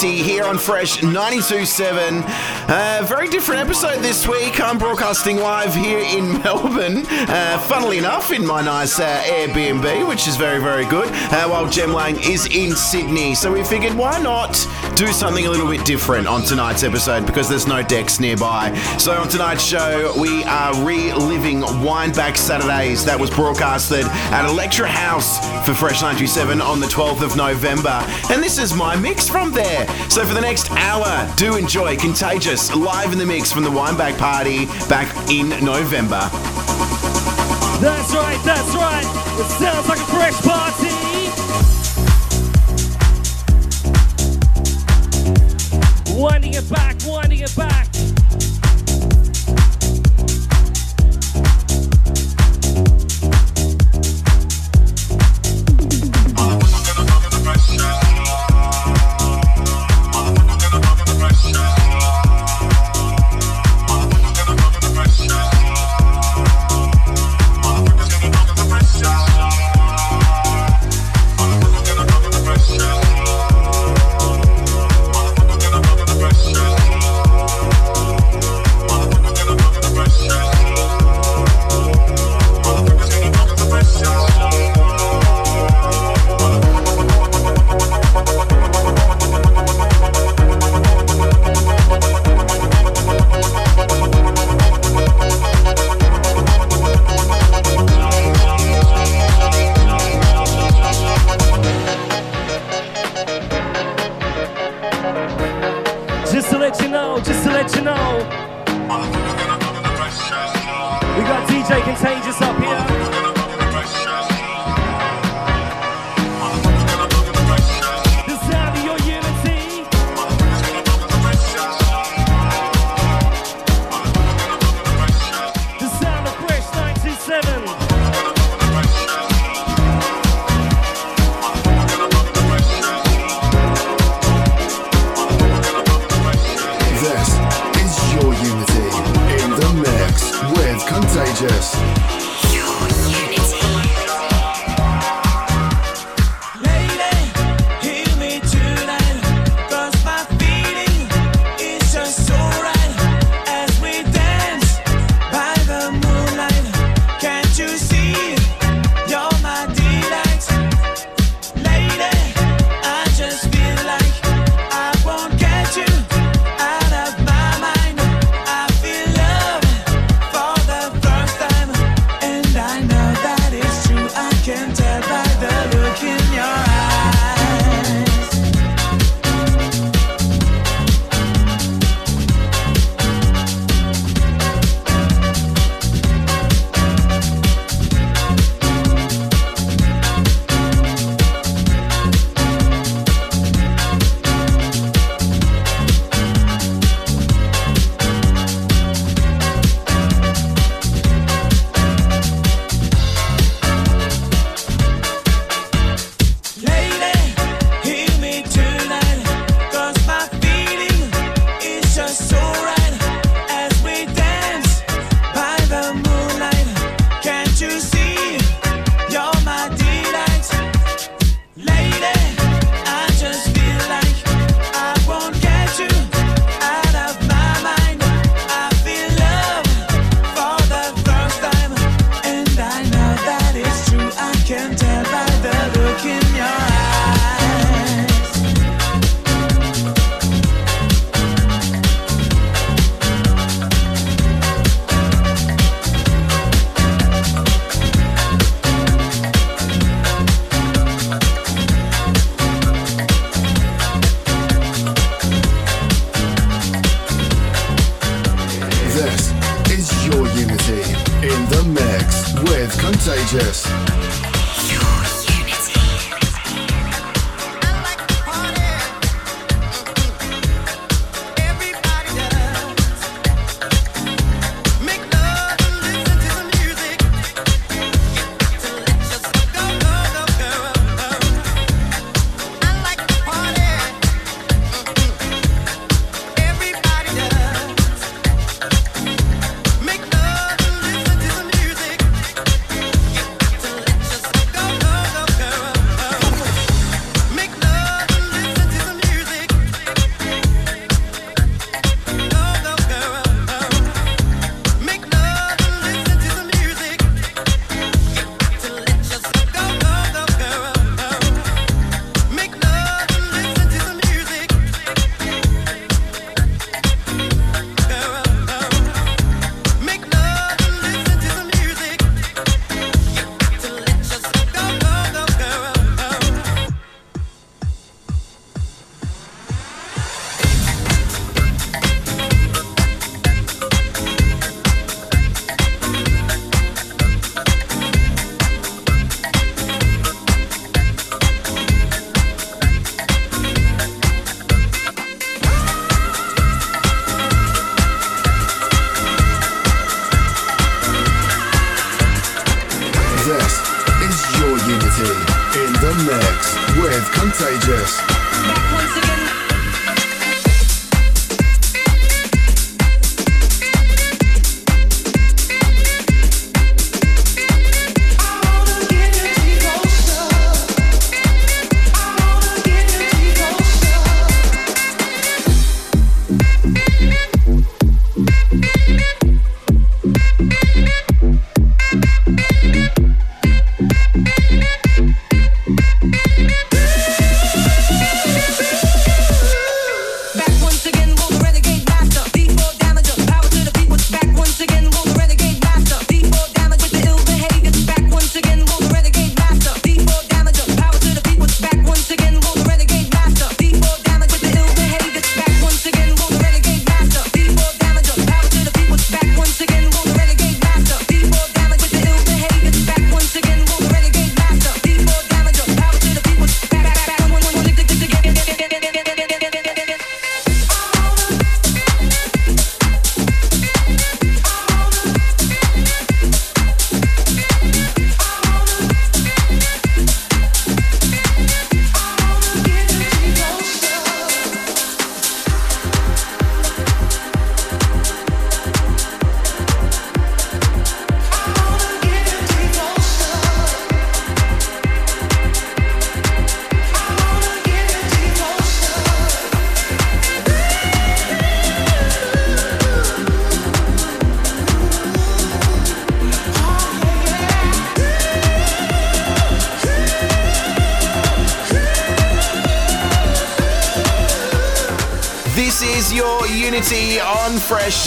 Here on Fresh 92.7. Uh, very different episode this week. I'm broadcasting live here in Melbourne. Uh, funnily enough, in my nice uh, Airbnb, which is very, very good, uh, while Jem Lang is in Sydney. So we figured why not do something a little bit different on tonight's episode because there's no decks nearby. So on tonight's show, we are reliving Wineback Saturdays that was broadcasted at Electra House for Fresh 97 on the 12th of November. And this is my mix from there. So for the next hour, do enjoy Contagious live in the mix from the Wineback Party back in November. That's right, that's right. It sounds like a fresh party.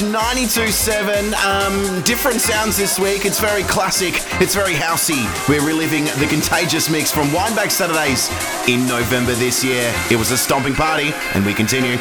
92.7. Um, different sounds this week. It's very classic. It's very housey. We're reliving the contagious mix from Wineback Saturdays in November this year. It was a stomping party, and we continue.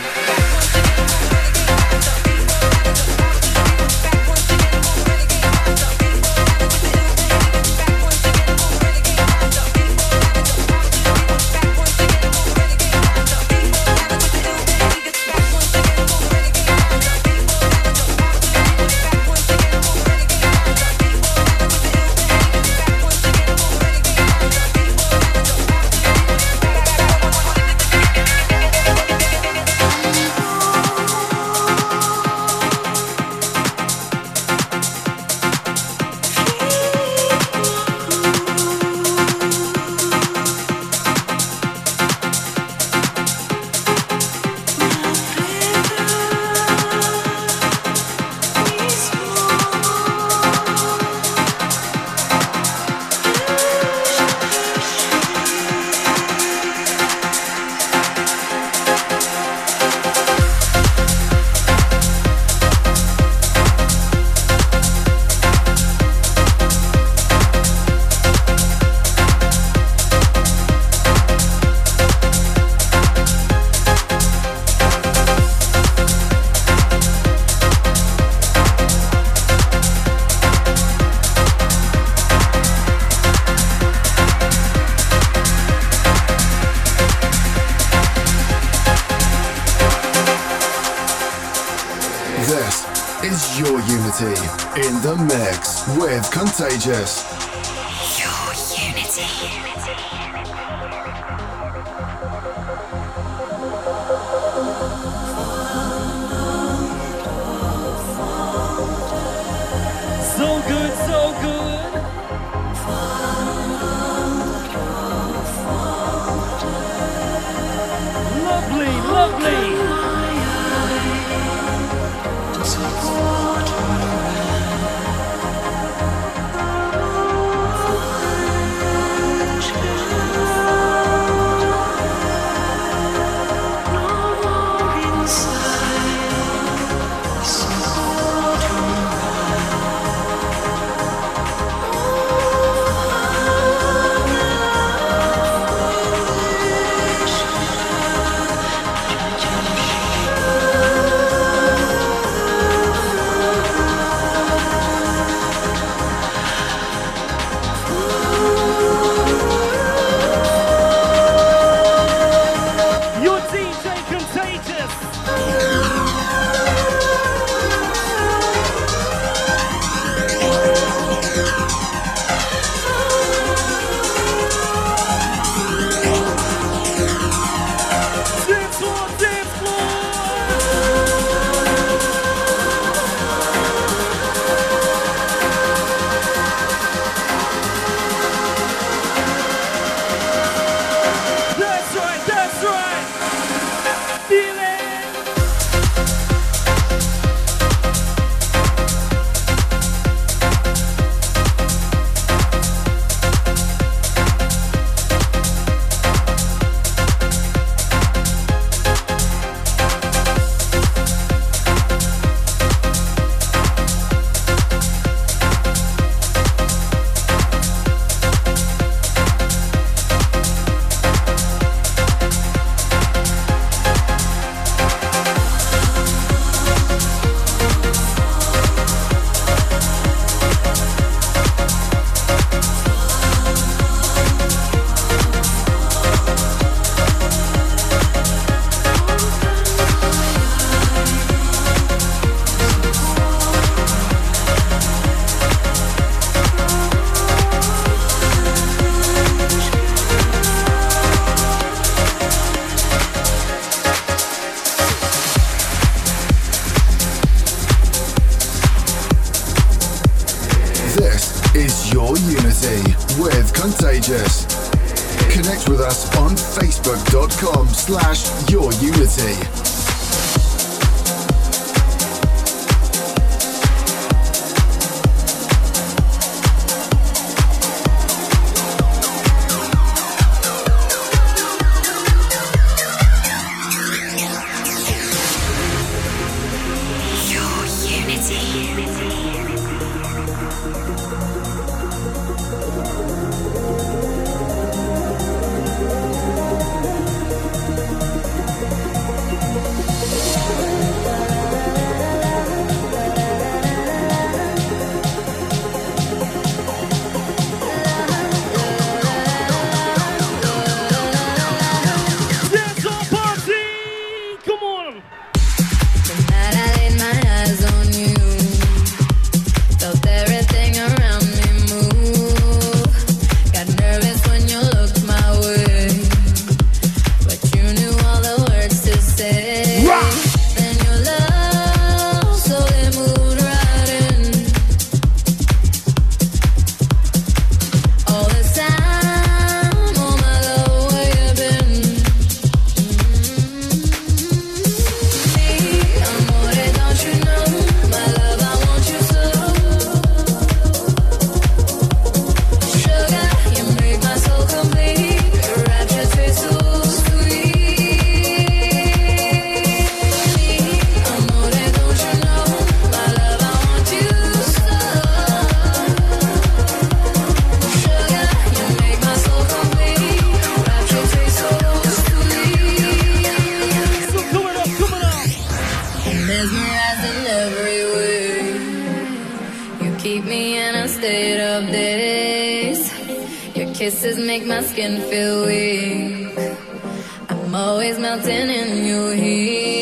kisses make my skin feel weak. I'm always melting in your heat.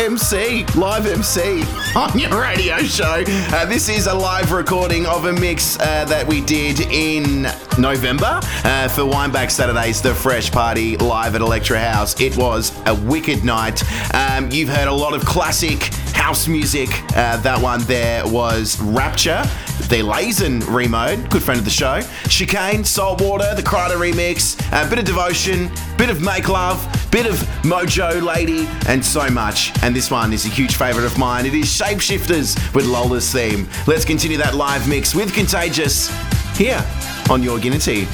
MC, live MC, on your radio show. Uh, this is a live recording of a mix uh, that we did in November uh, for Wineback Saturdays, the Fresh Party live at Electra House. It was a wicked night. Um, you've heard a lot of classic house music. Uh, that one there was Rapture, the LEZEN remode, good friend of the show. Chicane, Saltwater, the Kryder remix, a bit of Devotion, bit of Make Luv, bit of Modjo Lady, and so much. And this one is a huge favourite of mine. It is Shapeshifters with Lola's theme. Let's continue that live mix with Contagious here on Your Unity.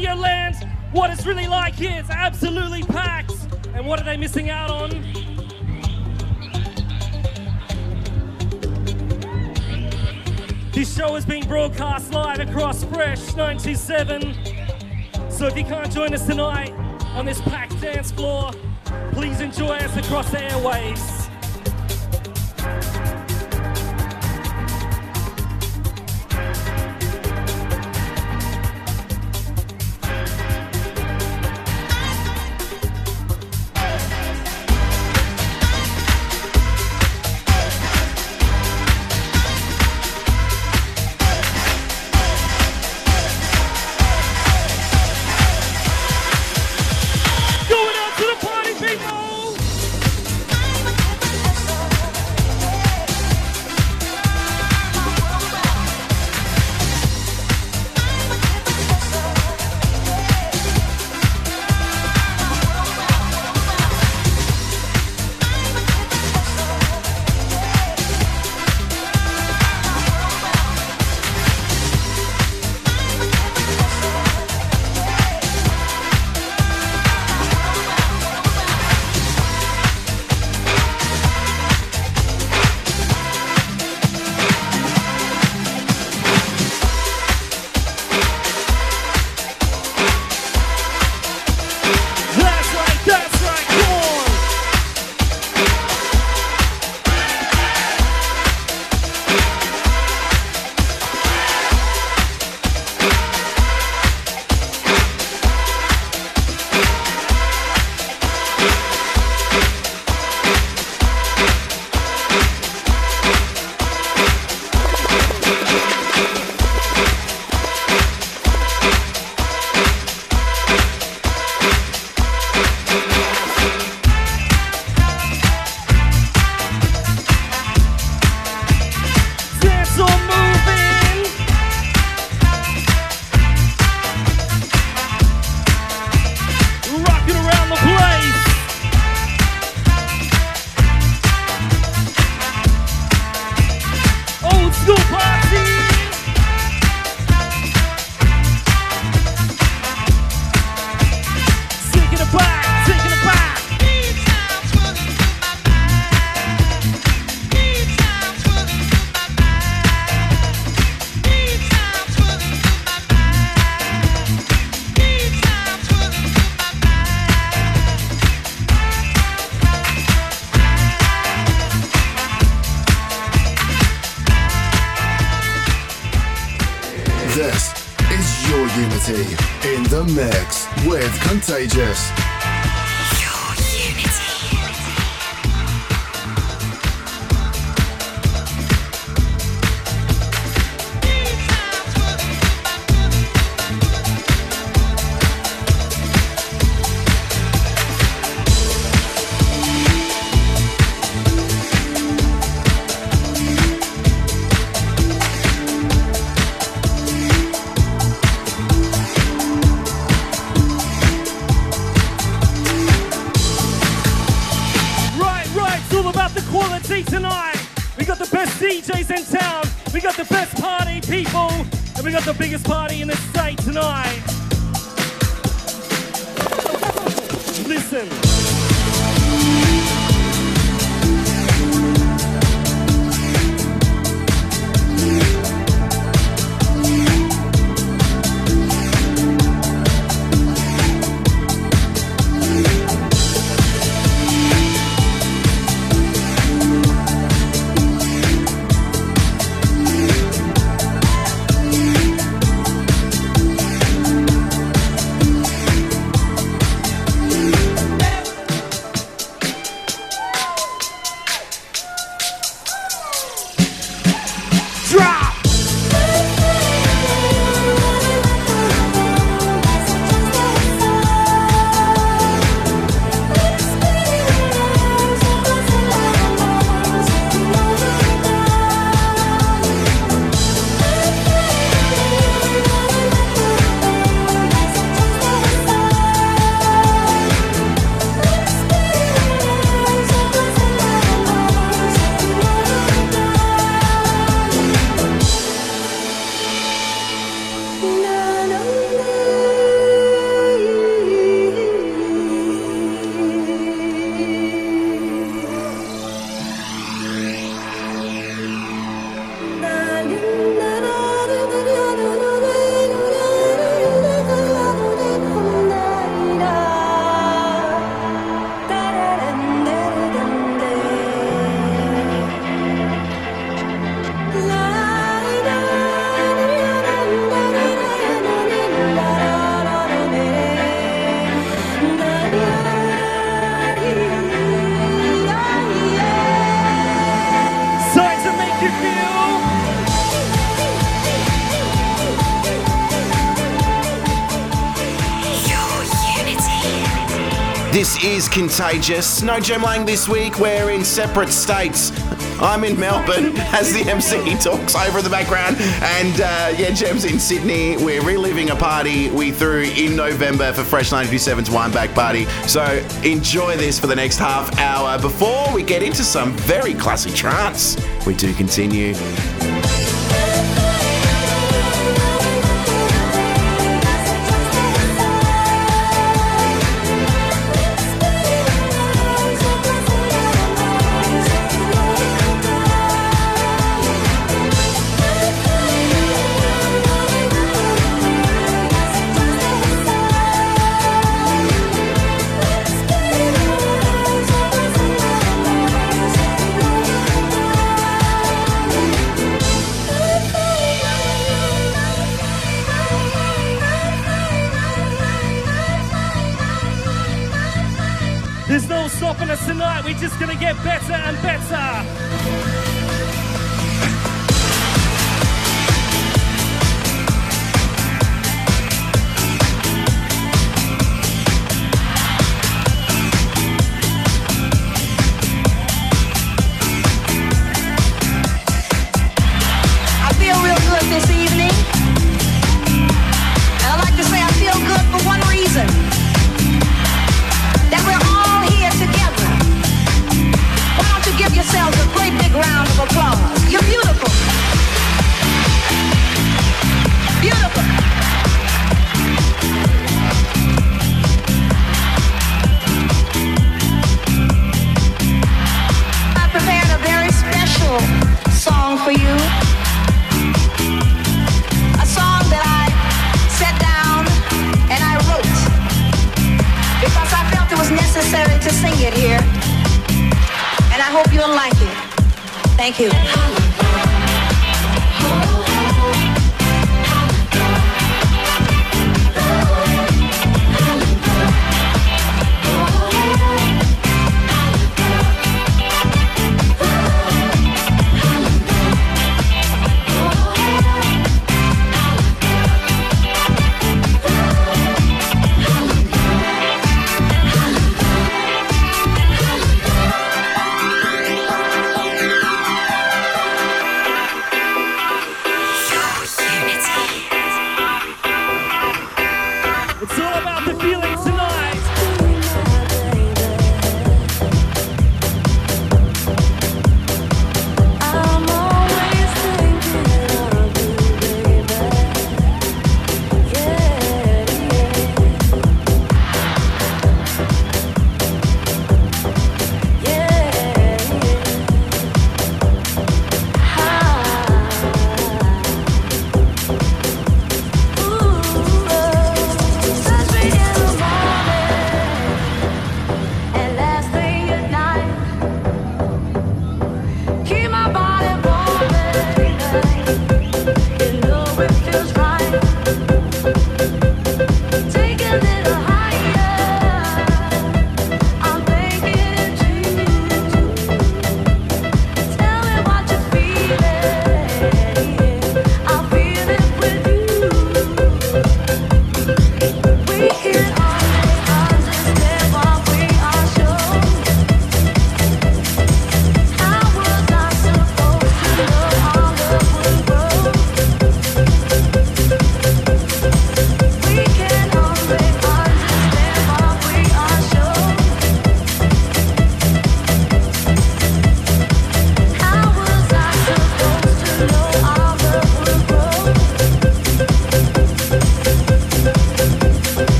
Everyone Radio Land what it's really like here. It's absolutely packed. And what are they missing out on? This show is being broadcast live across Fresh 927. So if you can't join us tonight on this packed dance floor, please enjoy us across the airwaves. Contagious. No Jem Lang this week. We're in separate states. I'm in Melbourne as the MC talks over in the background. And uh, yeah, Jem's in Sydney. We're reliving a party we threw in November for Fresh 927's Wine Back Party. So enjoy this for the next half hour before we get into some very classy trance. We do continue.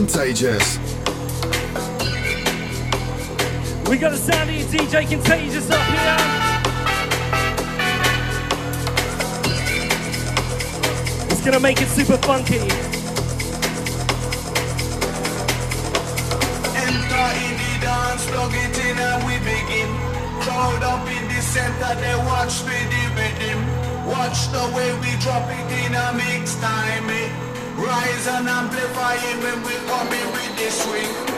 Contagious. We got a sound of your DJ Contagious up here. It's gonna make it super funky. Enter in the dance, plug it in and we begin. Crowd up in the center, they watch me the rhythm. Watch the way we drop it in a mix time. eh. Rise and amplify it when we come in with the swing.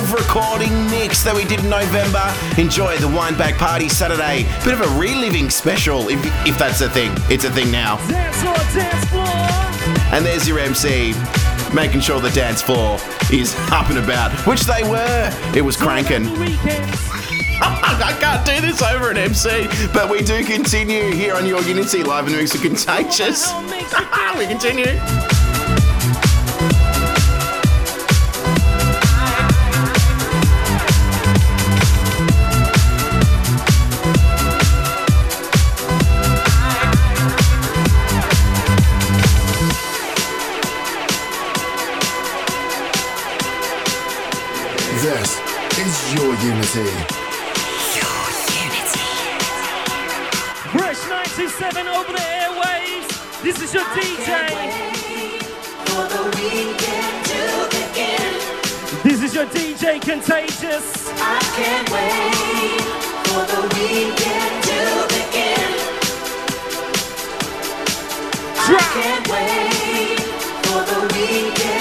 Live recording mix that we did in November. Enjoy the Wineback Party Saturday. Bit of a reliving special, if, if that's a thing. It's a thing now. Dance floor, dance floor. And there's your MC, making sure the dance floor is up and about, which they were. It was cranking. I can't do this over an MC, but we do continue here on your Unity live and mix of contagious. How makes it we continue. Unity. Fresh 927 over the airwaves. This is your DJ. This is your DJ Contagious. I can't wait for the weekend to begin. Drop. Can't wait for the weekend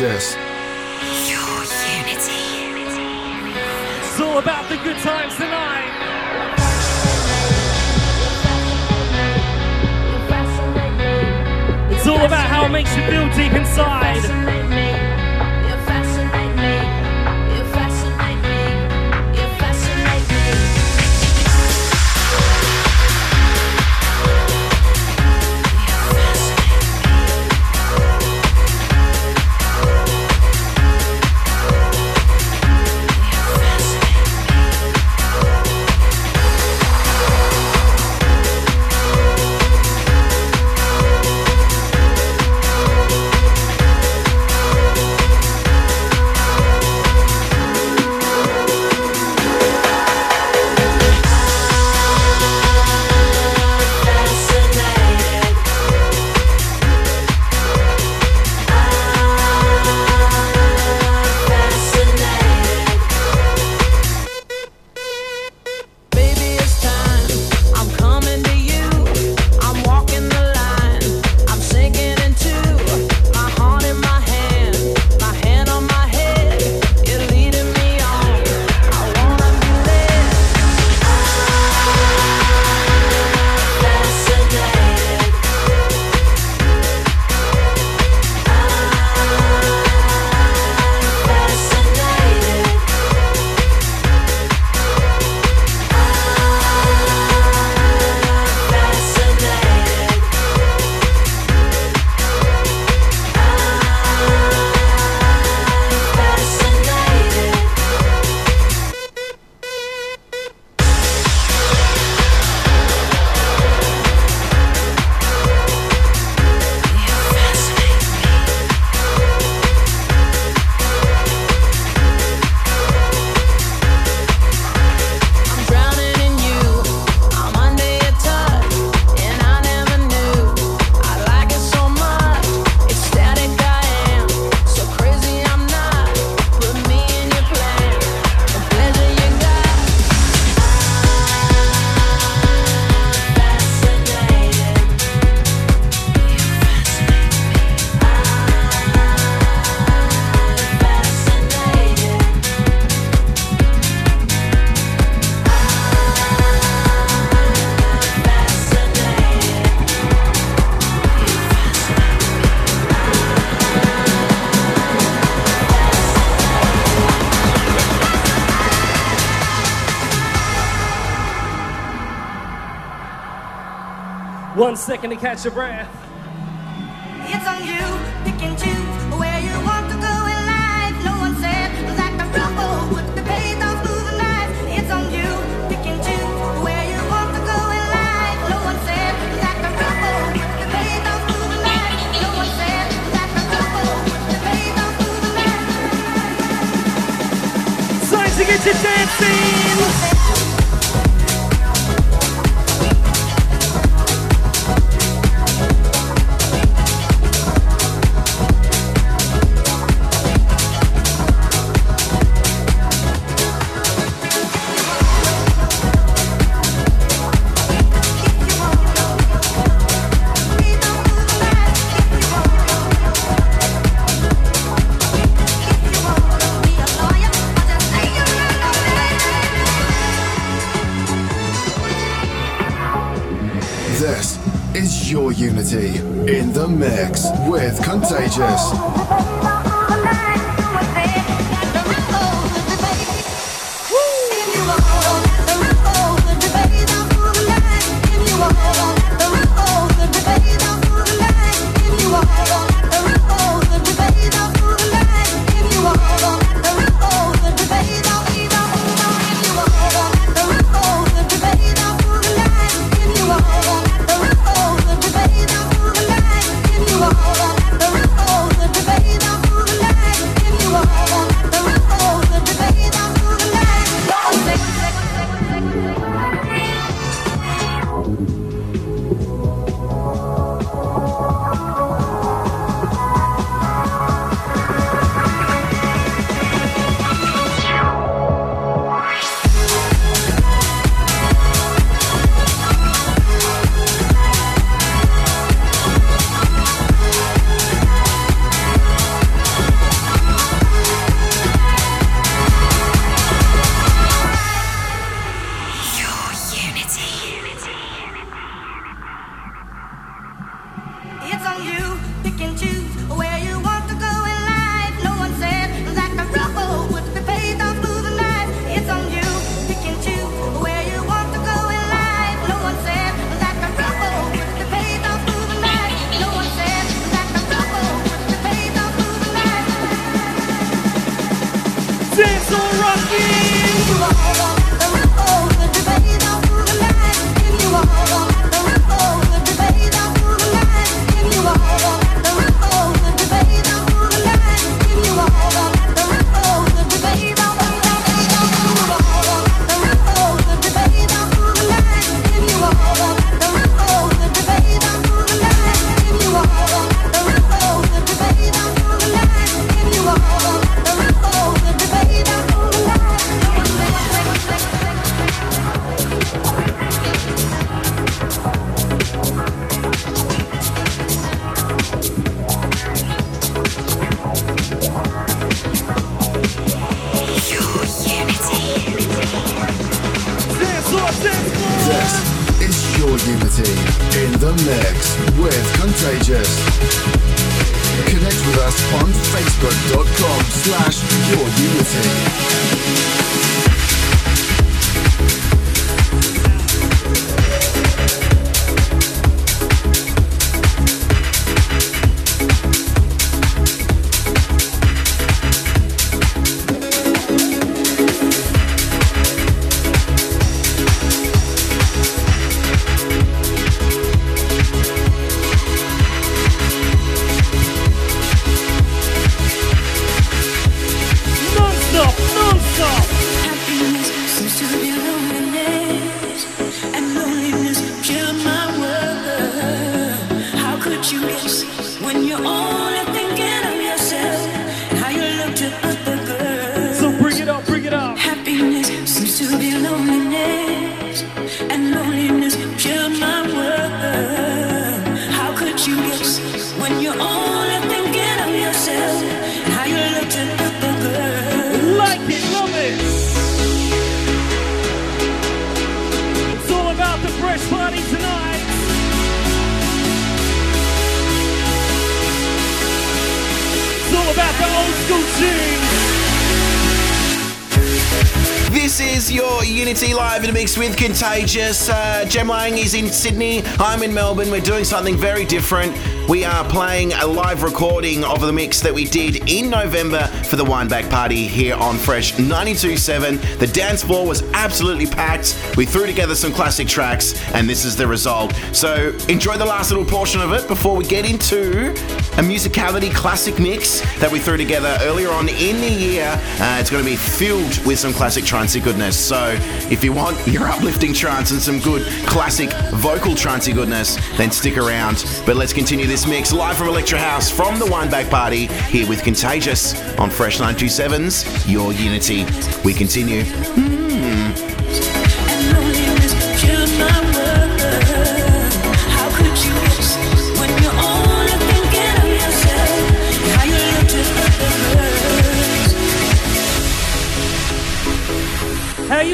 Jess. It's all about the good times tonight. It's all about how it makes you feel deep inside. one second to catch your breath. unity in the mix with Contagious. About the fresh party tonight! It's all about the old school tunes! This is your Unity Live in a mix with Contagious. Uh, Jem Lang is in Sydney. I'm in Melbourne. We're doing something very different. We are playing a live recording of the mix that we did in November for the Wineback Party here on Fresh 92.7. The dance floor was absolutely packed. We threw together some classic tracks, and this is the result. So enjoy the last little portion of it before we get into a musicality classic mix that we threw together earlier on in the year. Uh, it's going to be filled with some classic trancey goodness. So if you want your uplifting trance and some good classic vocal trancey goodness, then stick around. But let's continue this mix live from Electra House from the Wineback Party here with Contagious on Fresh 927's Your Unity. We continue.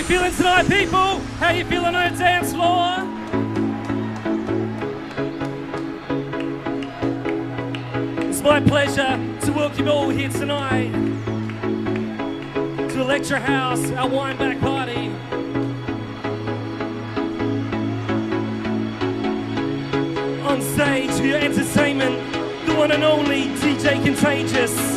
Feeling tonight, people? How you feeling on the dance floor? It's my pleasure to welcome you all here tonight to Electra House, our wineback party. On stage, for your entertainment, the one and only DJ Contagious.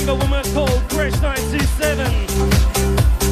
Remember we were called Fresh 927.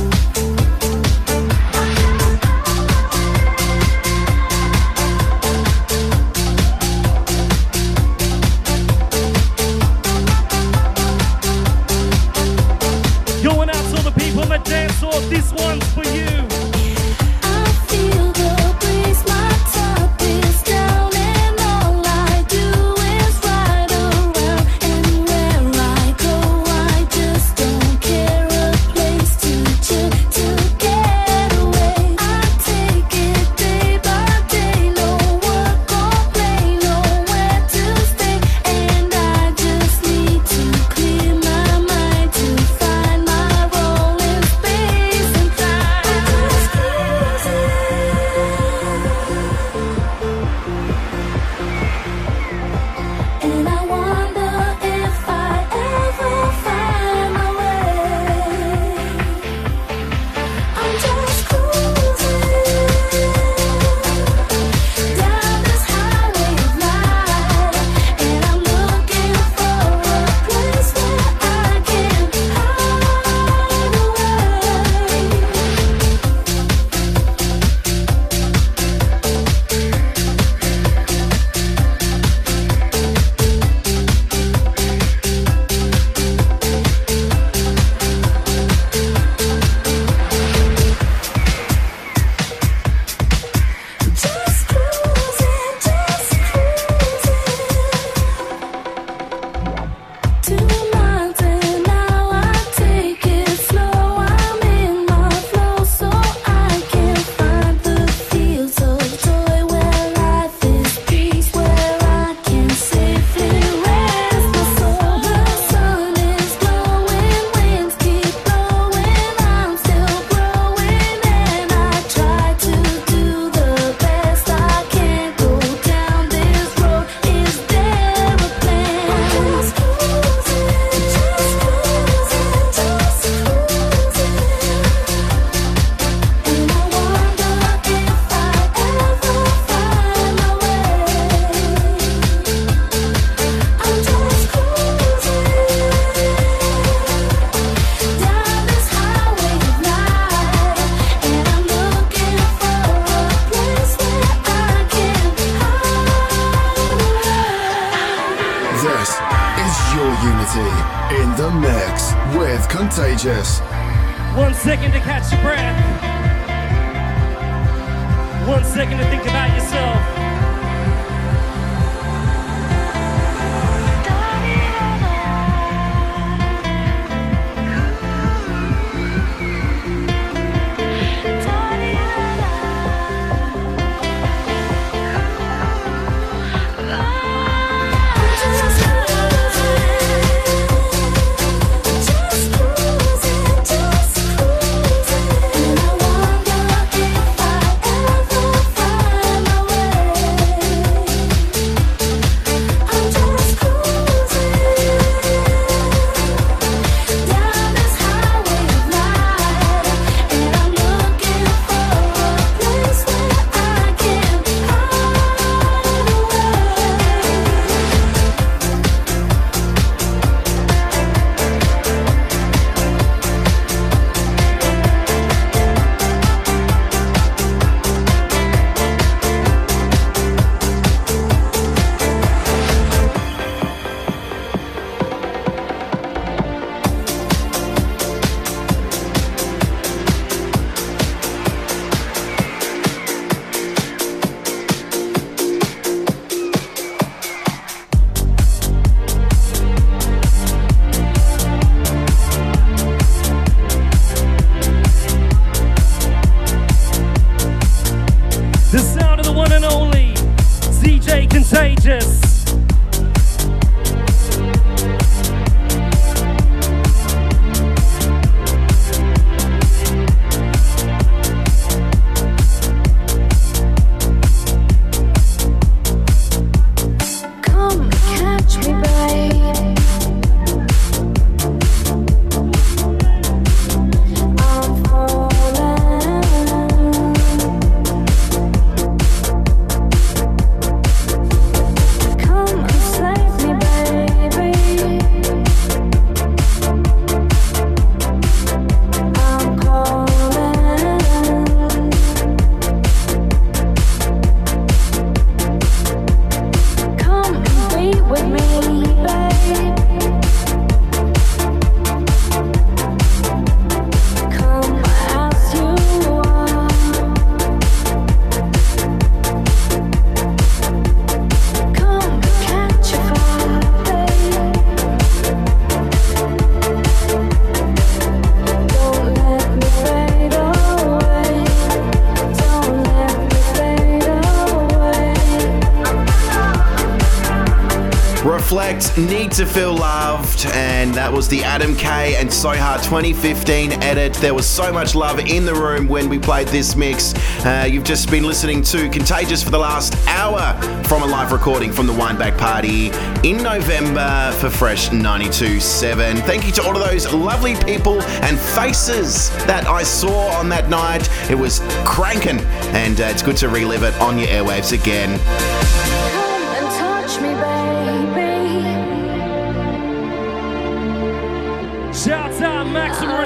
Hard 2015 edit. There was so much love in the room when we played this mix. Uh, you've just been listening to Contagious for the last hour from a live recording from the Wineback Party in November for Fresh 92.7. Thank you to all of those lovely people and faces that I saw on that night. It was cranking, and uh, it's good to relive it on your airwaves again.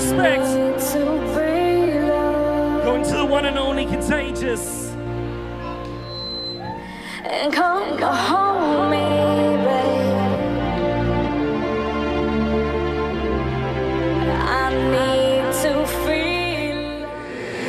Respect. I need to be loved. Going to the one and only Contagious. And come hold me, babe. I need to feel.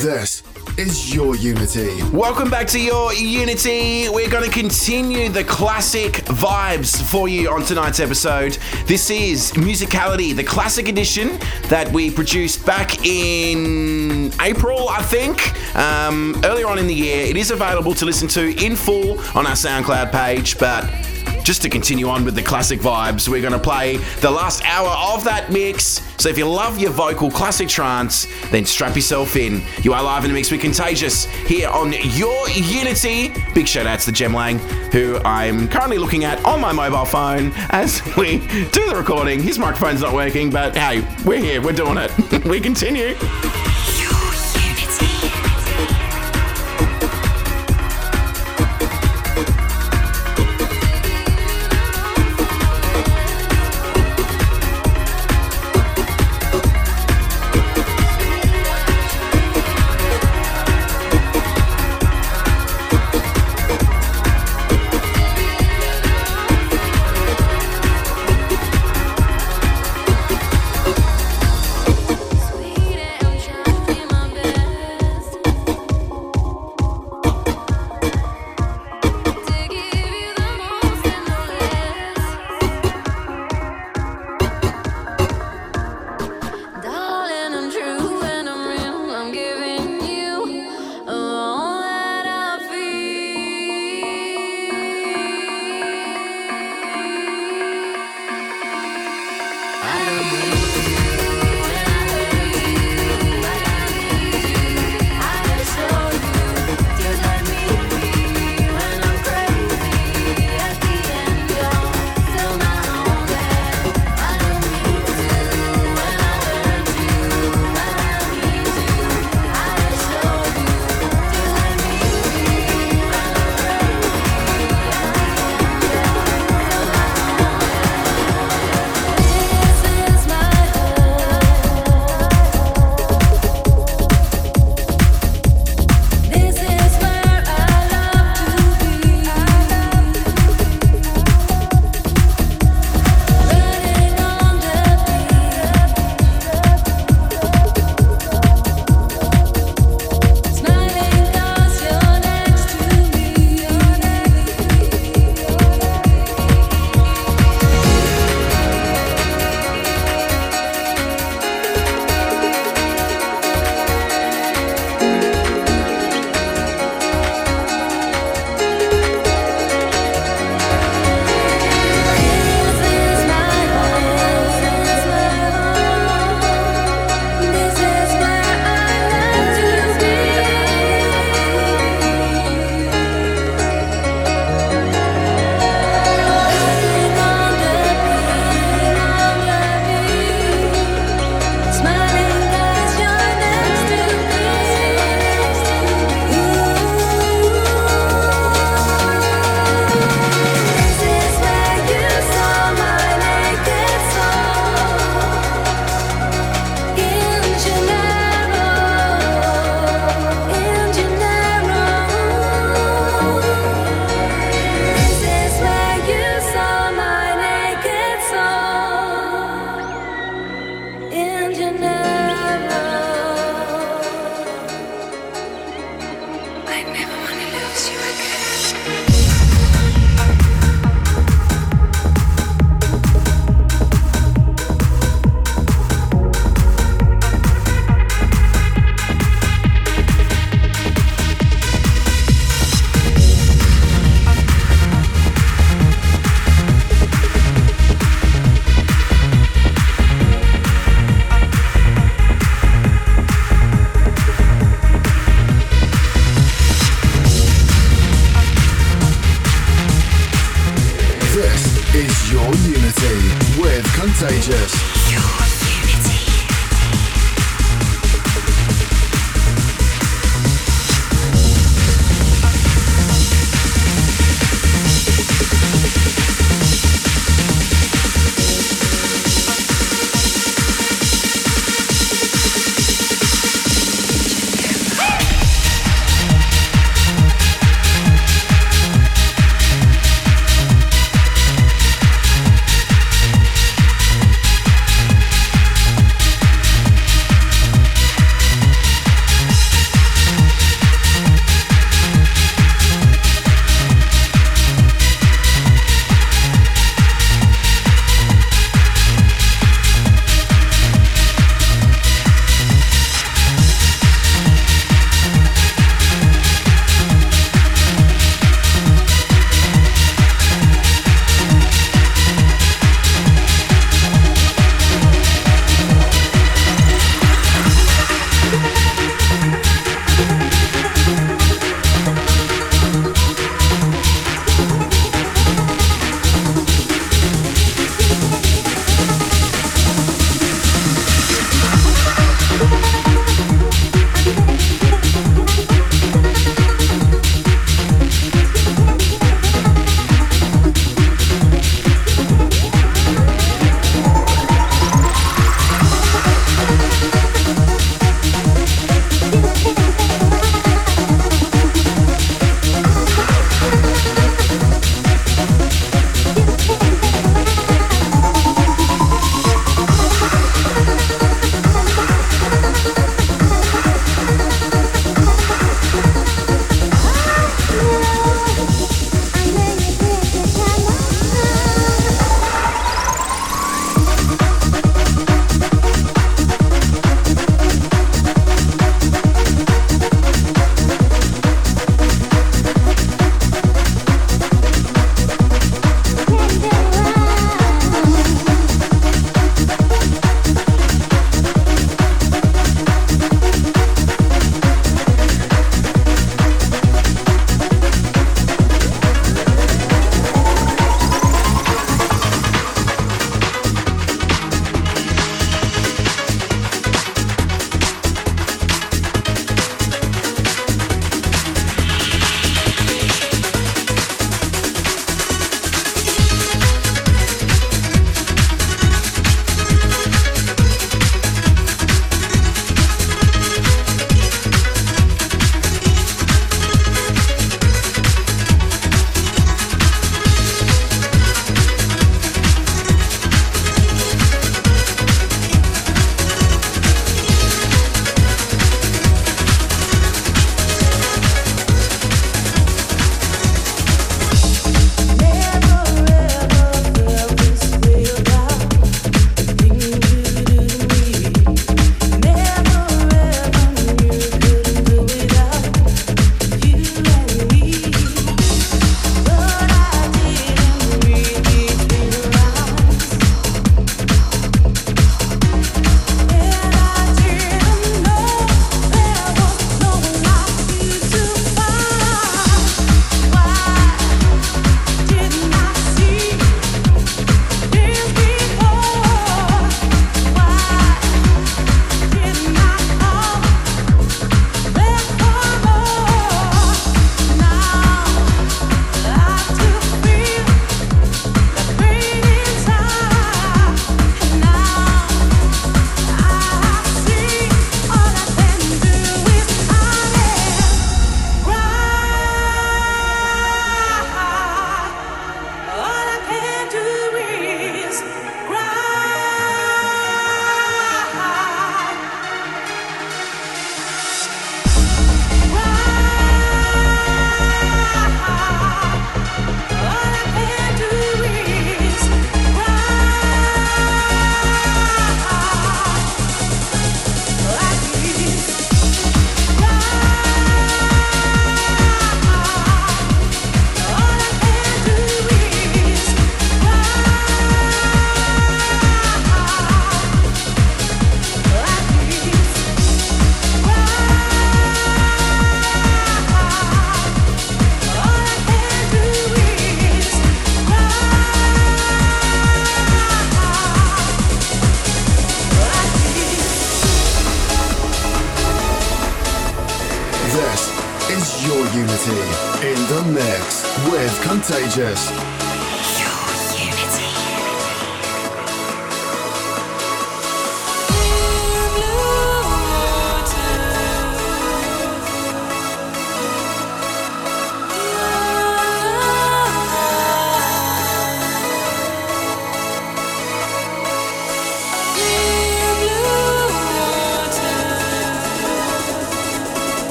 This is your Unity. Welcome back to your Unity. We're going to continue the classic vibes for you on tonight's episode. This is Musicality, the classic edition that we produced back in April, I think, um, earlier on in the year. It is available to listen to in full on our SoundCloud page, but just to continue on with the classic vibes, we're going to play the last hour of that mix. So if you love your vocal classic trance, then strap yourself in. You are live in the mix with Contagious here on your Unity. Big shout out to Jem Lang, who I'm currently looking at on my mobile phone as we do the recording. His microphone's not working, but hey, we're here, we're doing it. we continue.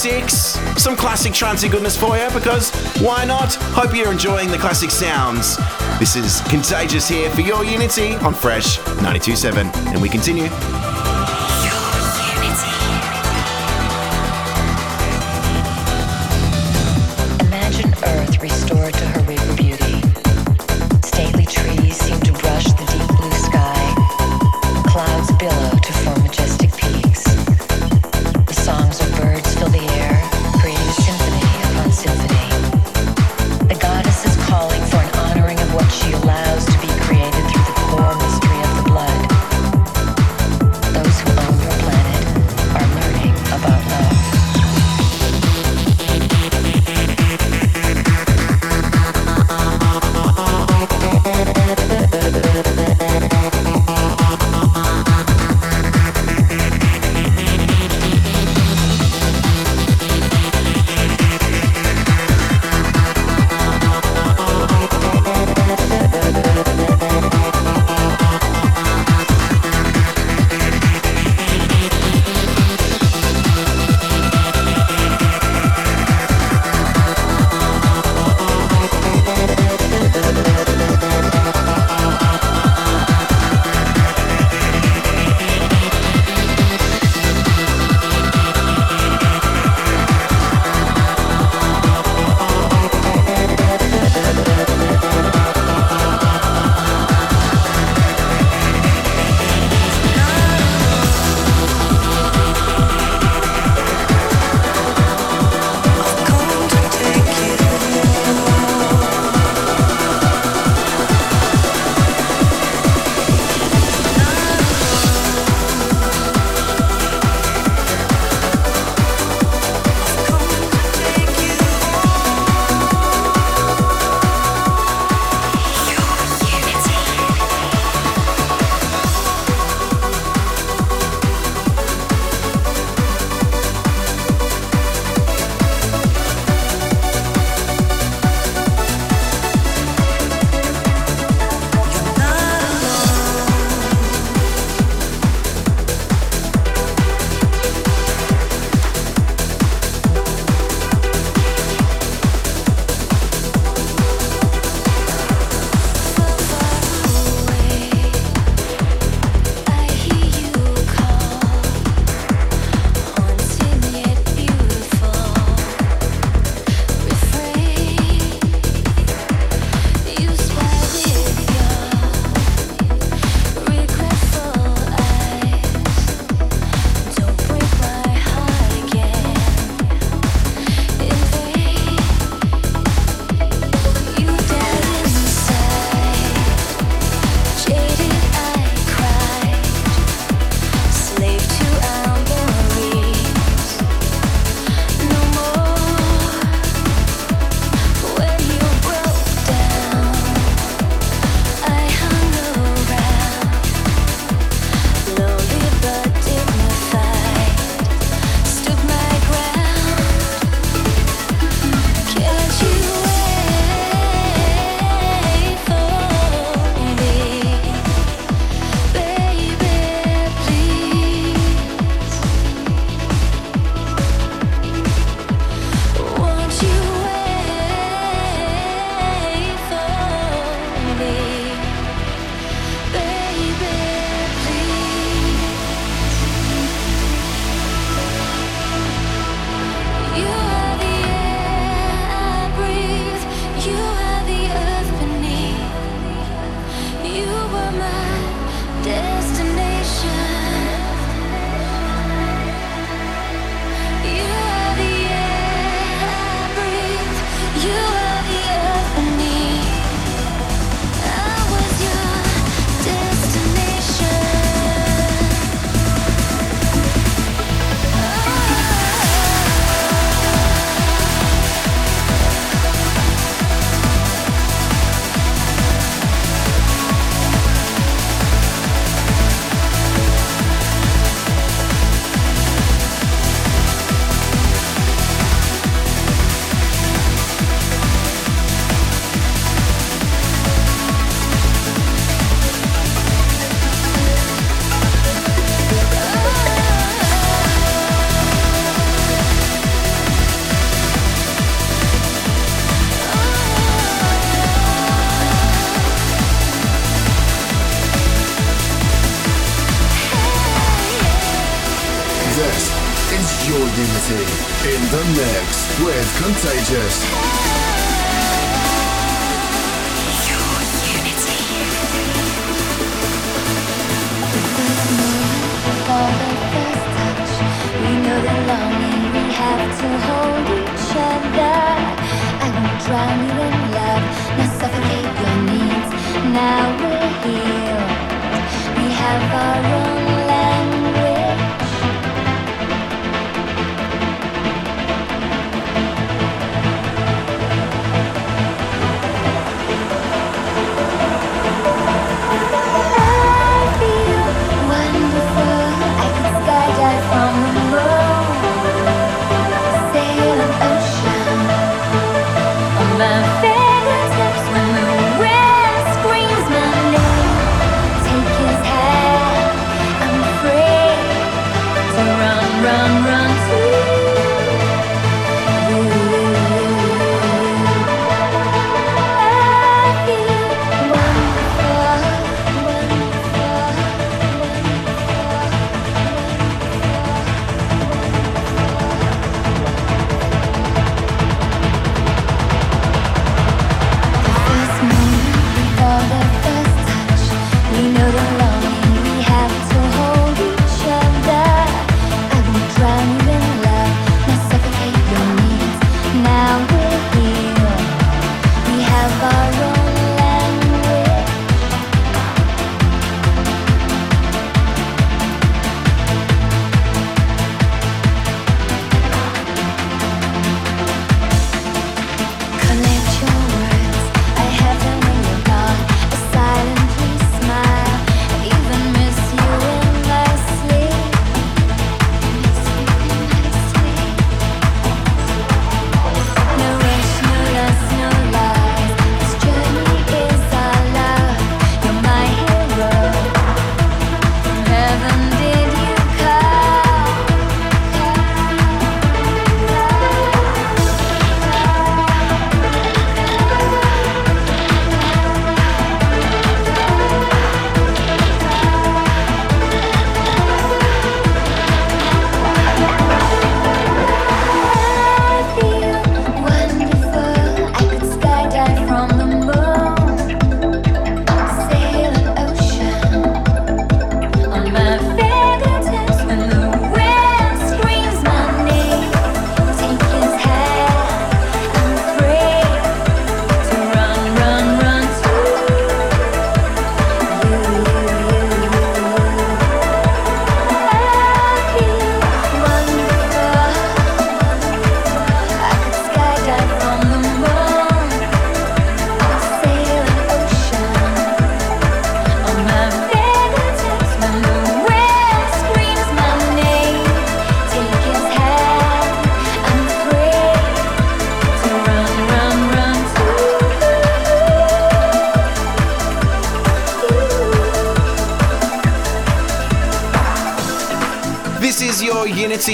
some classic trancey goodness for you because why not? Hope you're enjoying the classic sounds. This is Contagious here for your Unity on Fresh 92.7 and we continue.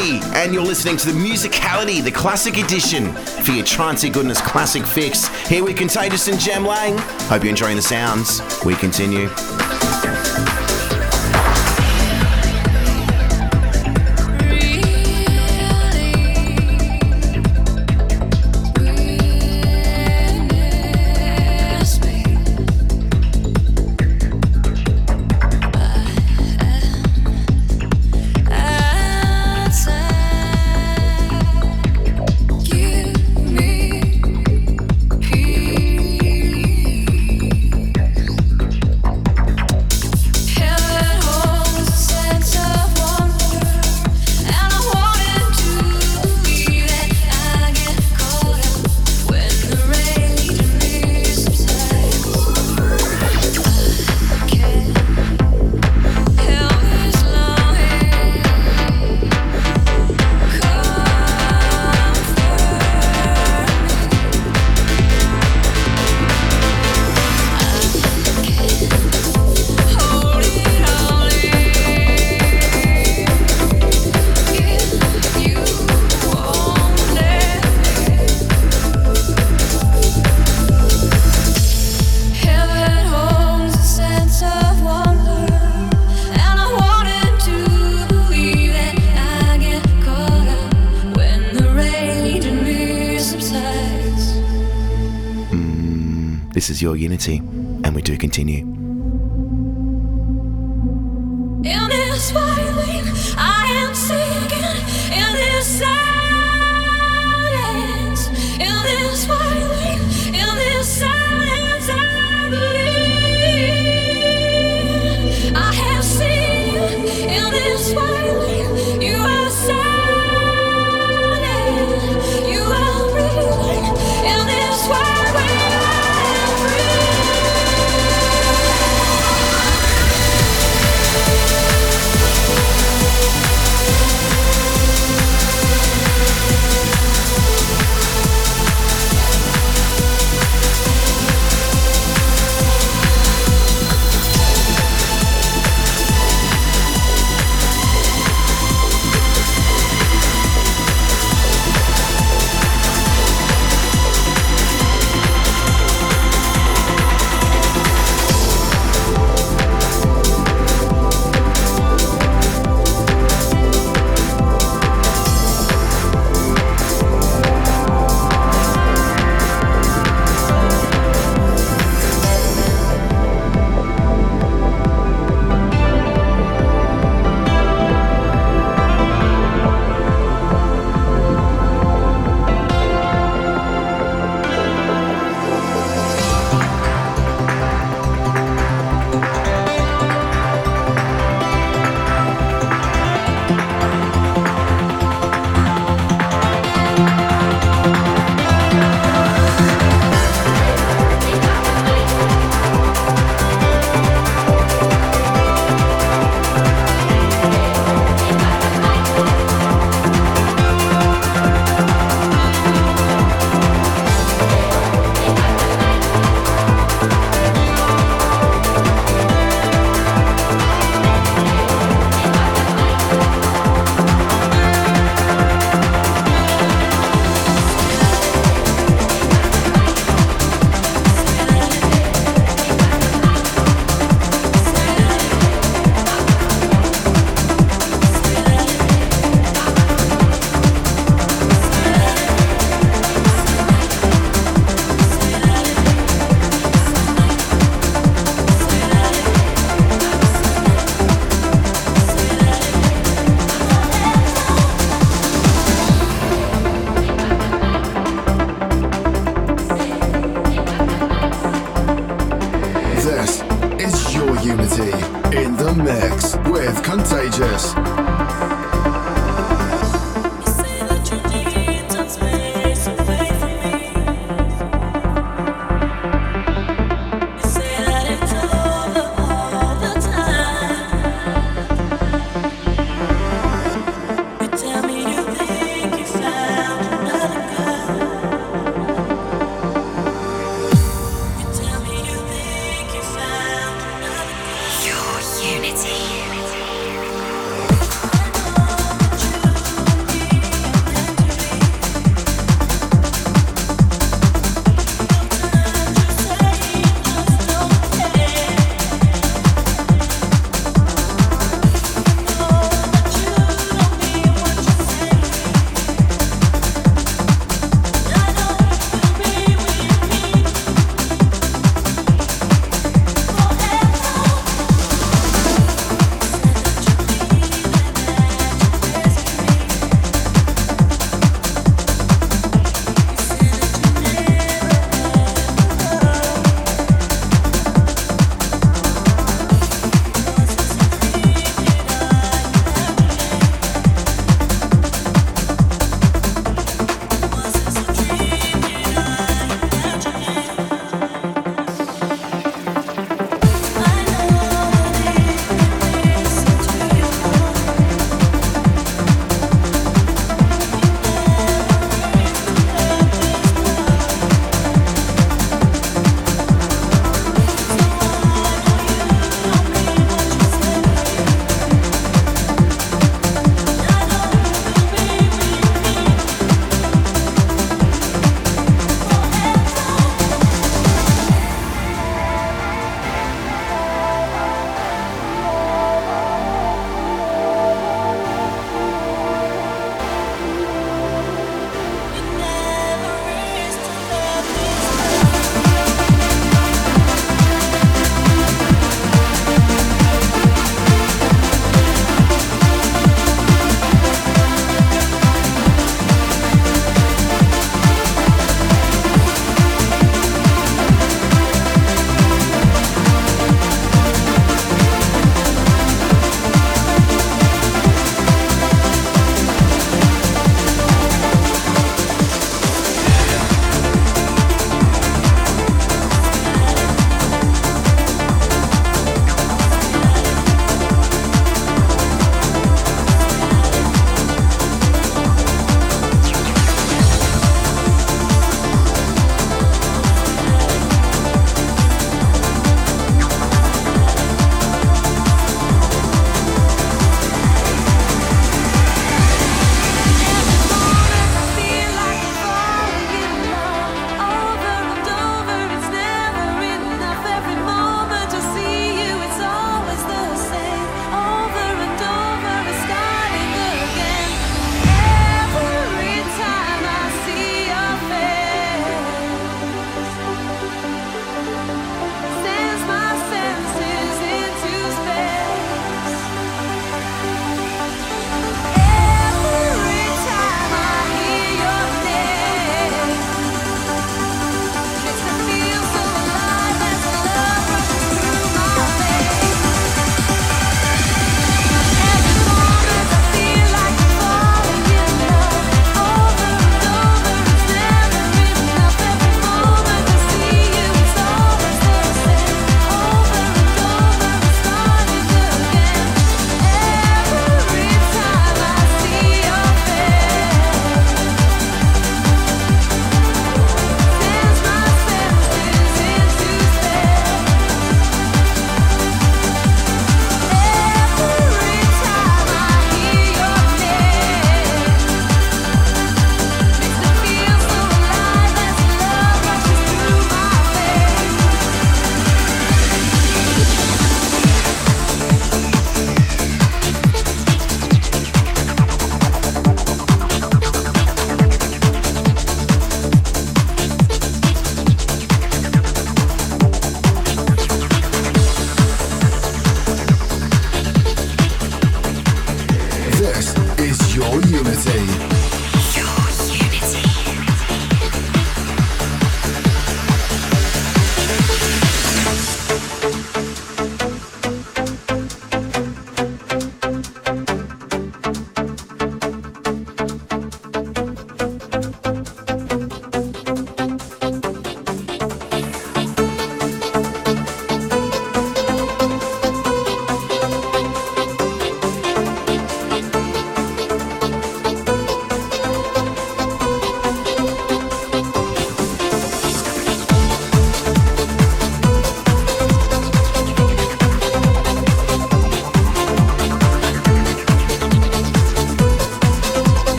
And you're listening to the Musicality, the Classic Edition, for your trancy goodness classic fix. Here with Contagious and Jem Lang. Hope you're enjoying the sounds. We continue. Is your Unity, and we do continue.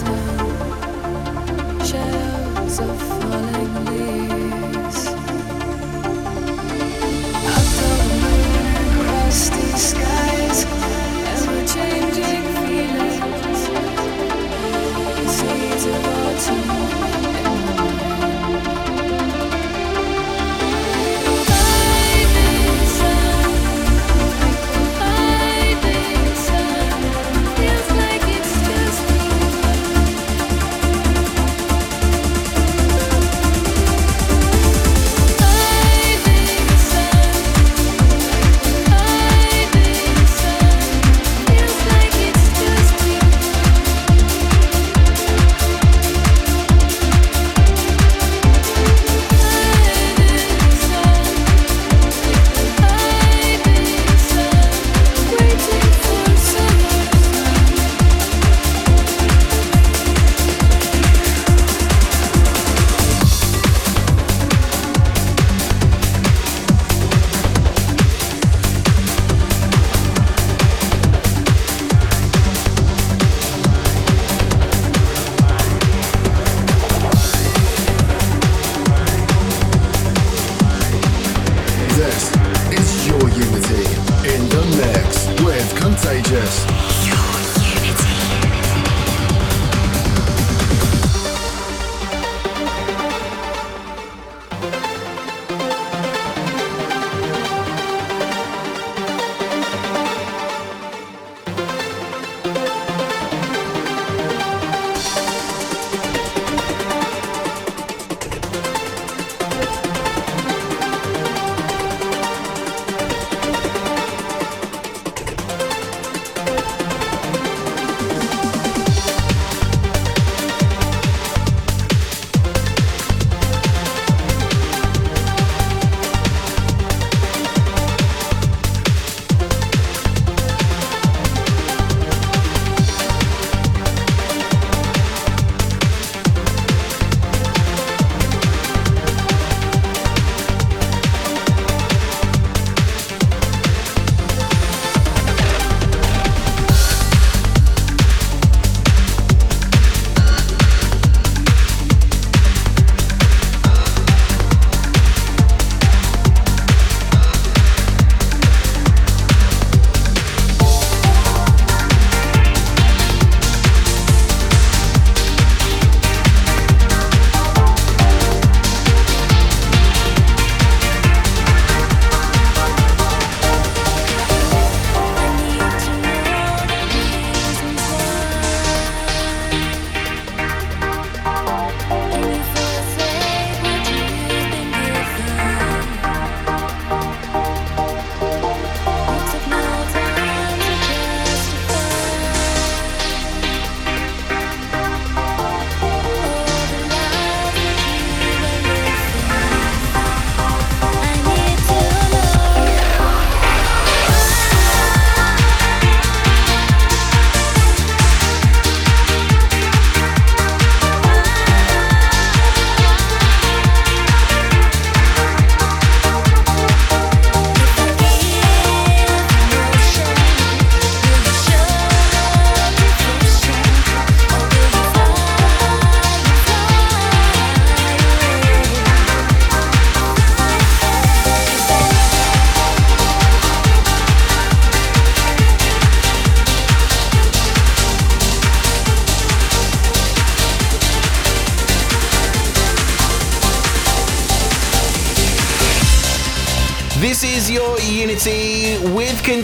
This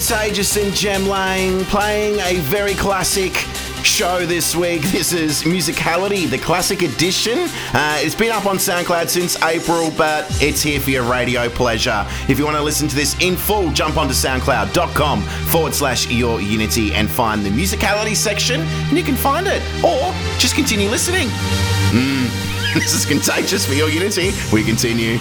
with Contagious and Jem Lang playing a very classic show this week. This is Musicality, the classic edition. Uh, it's been up on SoundCloud since April, but it's here for your radio pleasure. If you want to listen to this in full, jump onto soundcloud.com forward slash your unity and find the Musicality section, and you can find it. Or just continue listening. Mm, this is Contagious for your unity. We continue.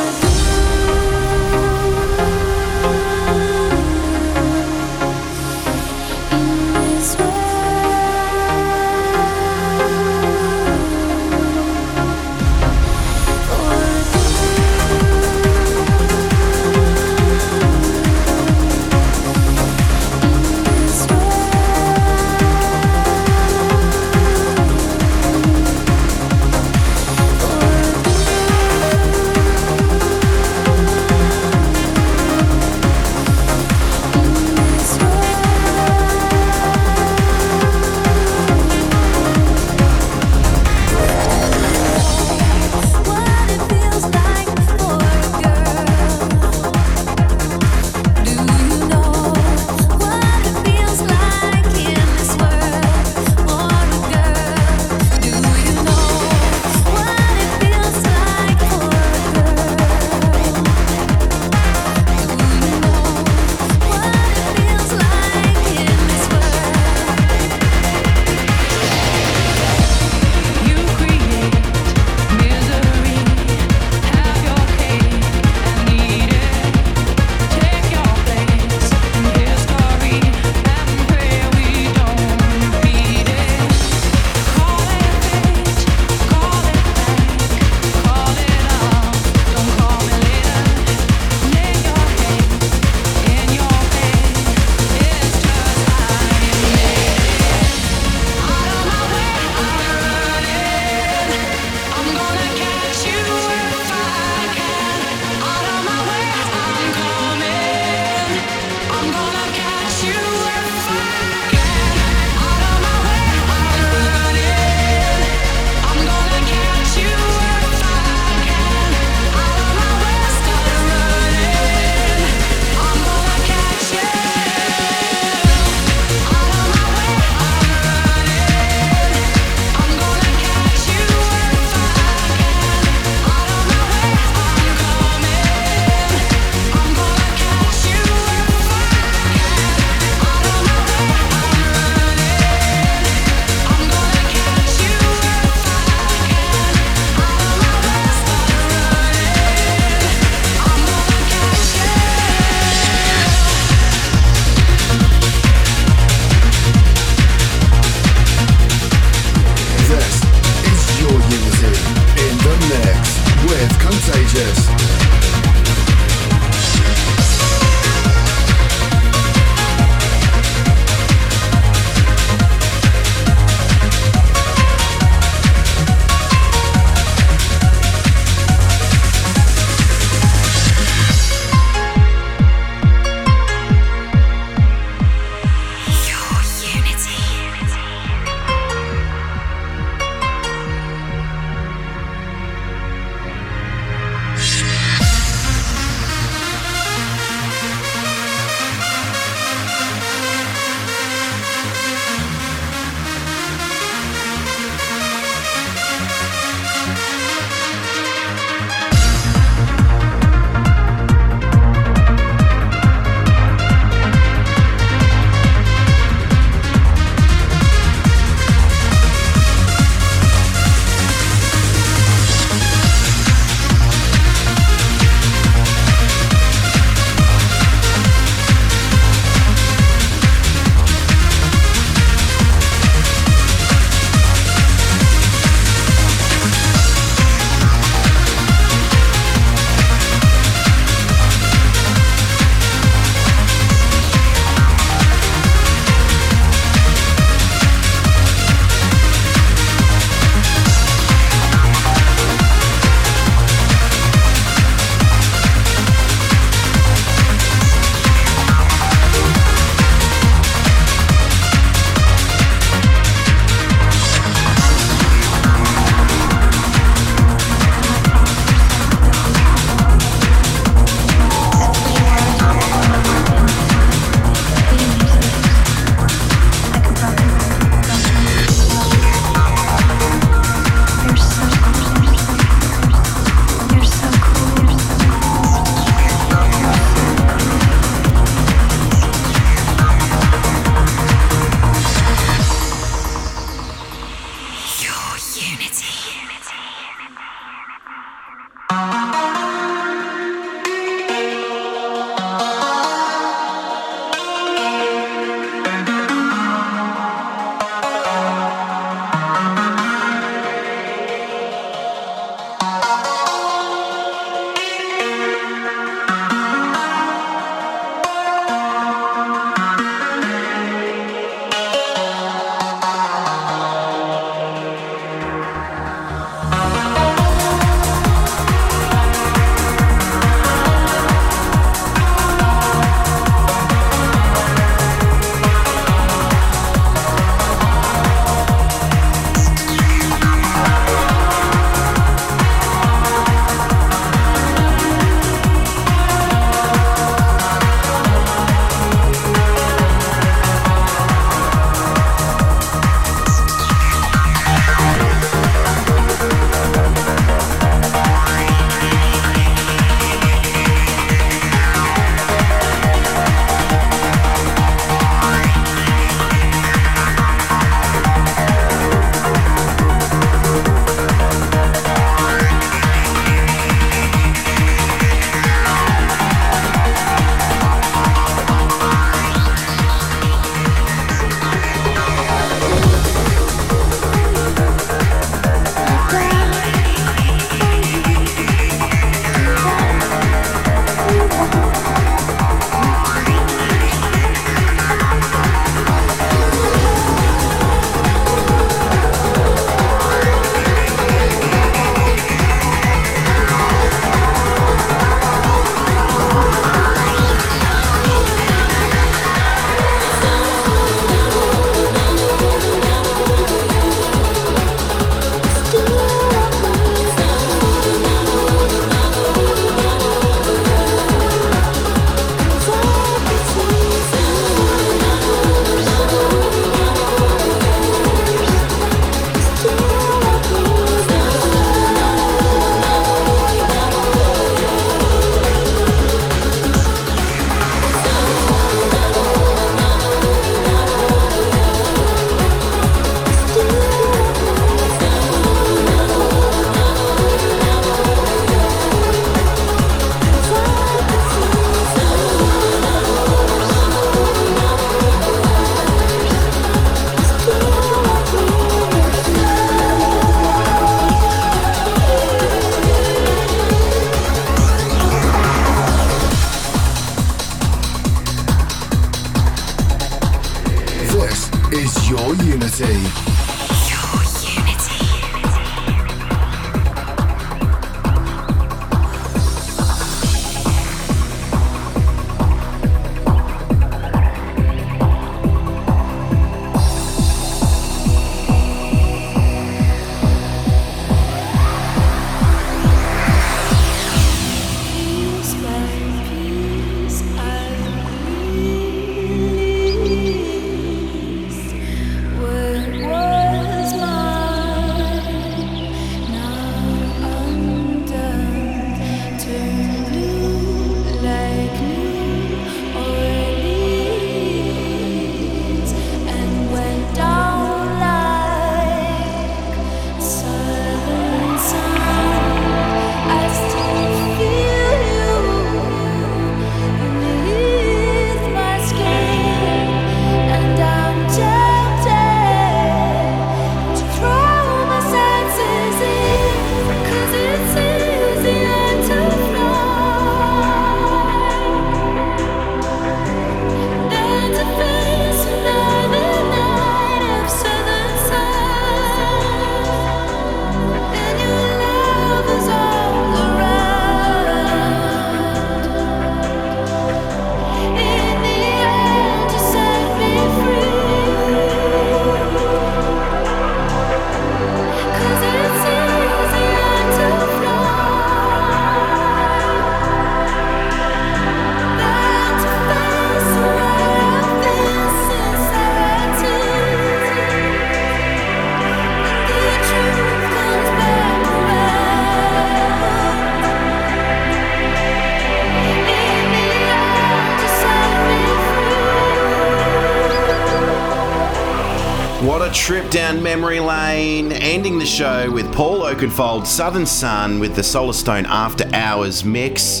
Memory lane. Ending the show with Paul Oakenfold, Southern Sun, with the Solarstone After Hours mix.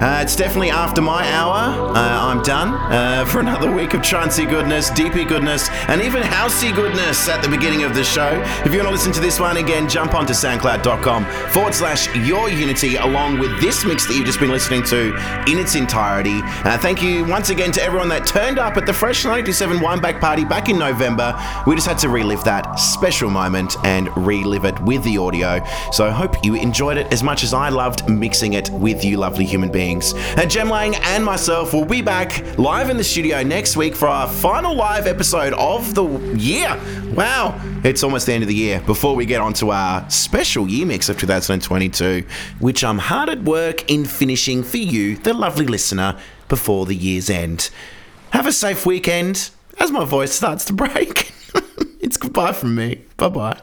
Uh, it's definitely after my hour. Uh, I'm done uh, for another week of trancey goodness, deepy goodness, and even housey goodness at the beginning of the show. If you want to listen to this one again, jump onto soundcloud.com forward slash your unity along with this mix that you've just been listening to in its entirety. Uh, thank you once again to everyone that turned up at the Fresh 927 Wineback Party back in November. We just had to relive that special moment and relive it with the audio. So I hope you enjoyed it as much as I loved mixing it with you lovely human beings. And Jem Lang and myself will be back live in the studio next week for our final live episode of the year. Wow, it's almost the end of the year before we get on to our special year mix of 2022, which I'm hard at work in finishing for you, the lovely listener, before the year's end. Have a safe weekend as my voice starts to break. it's goodbye from me. Bye bye.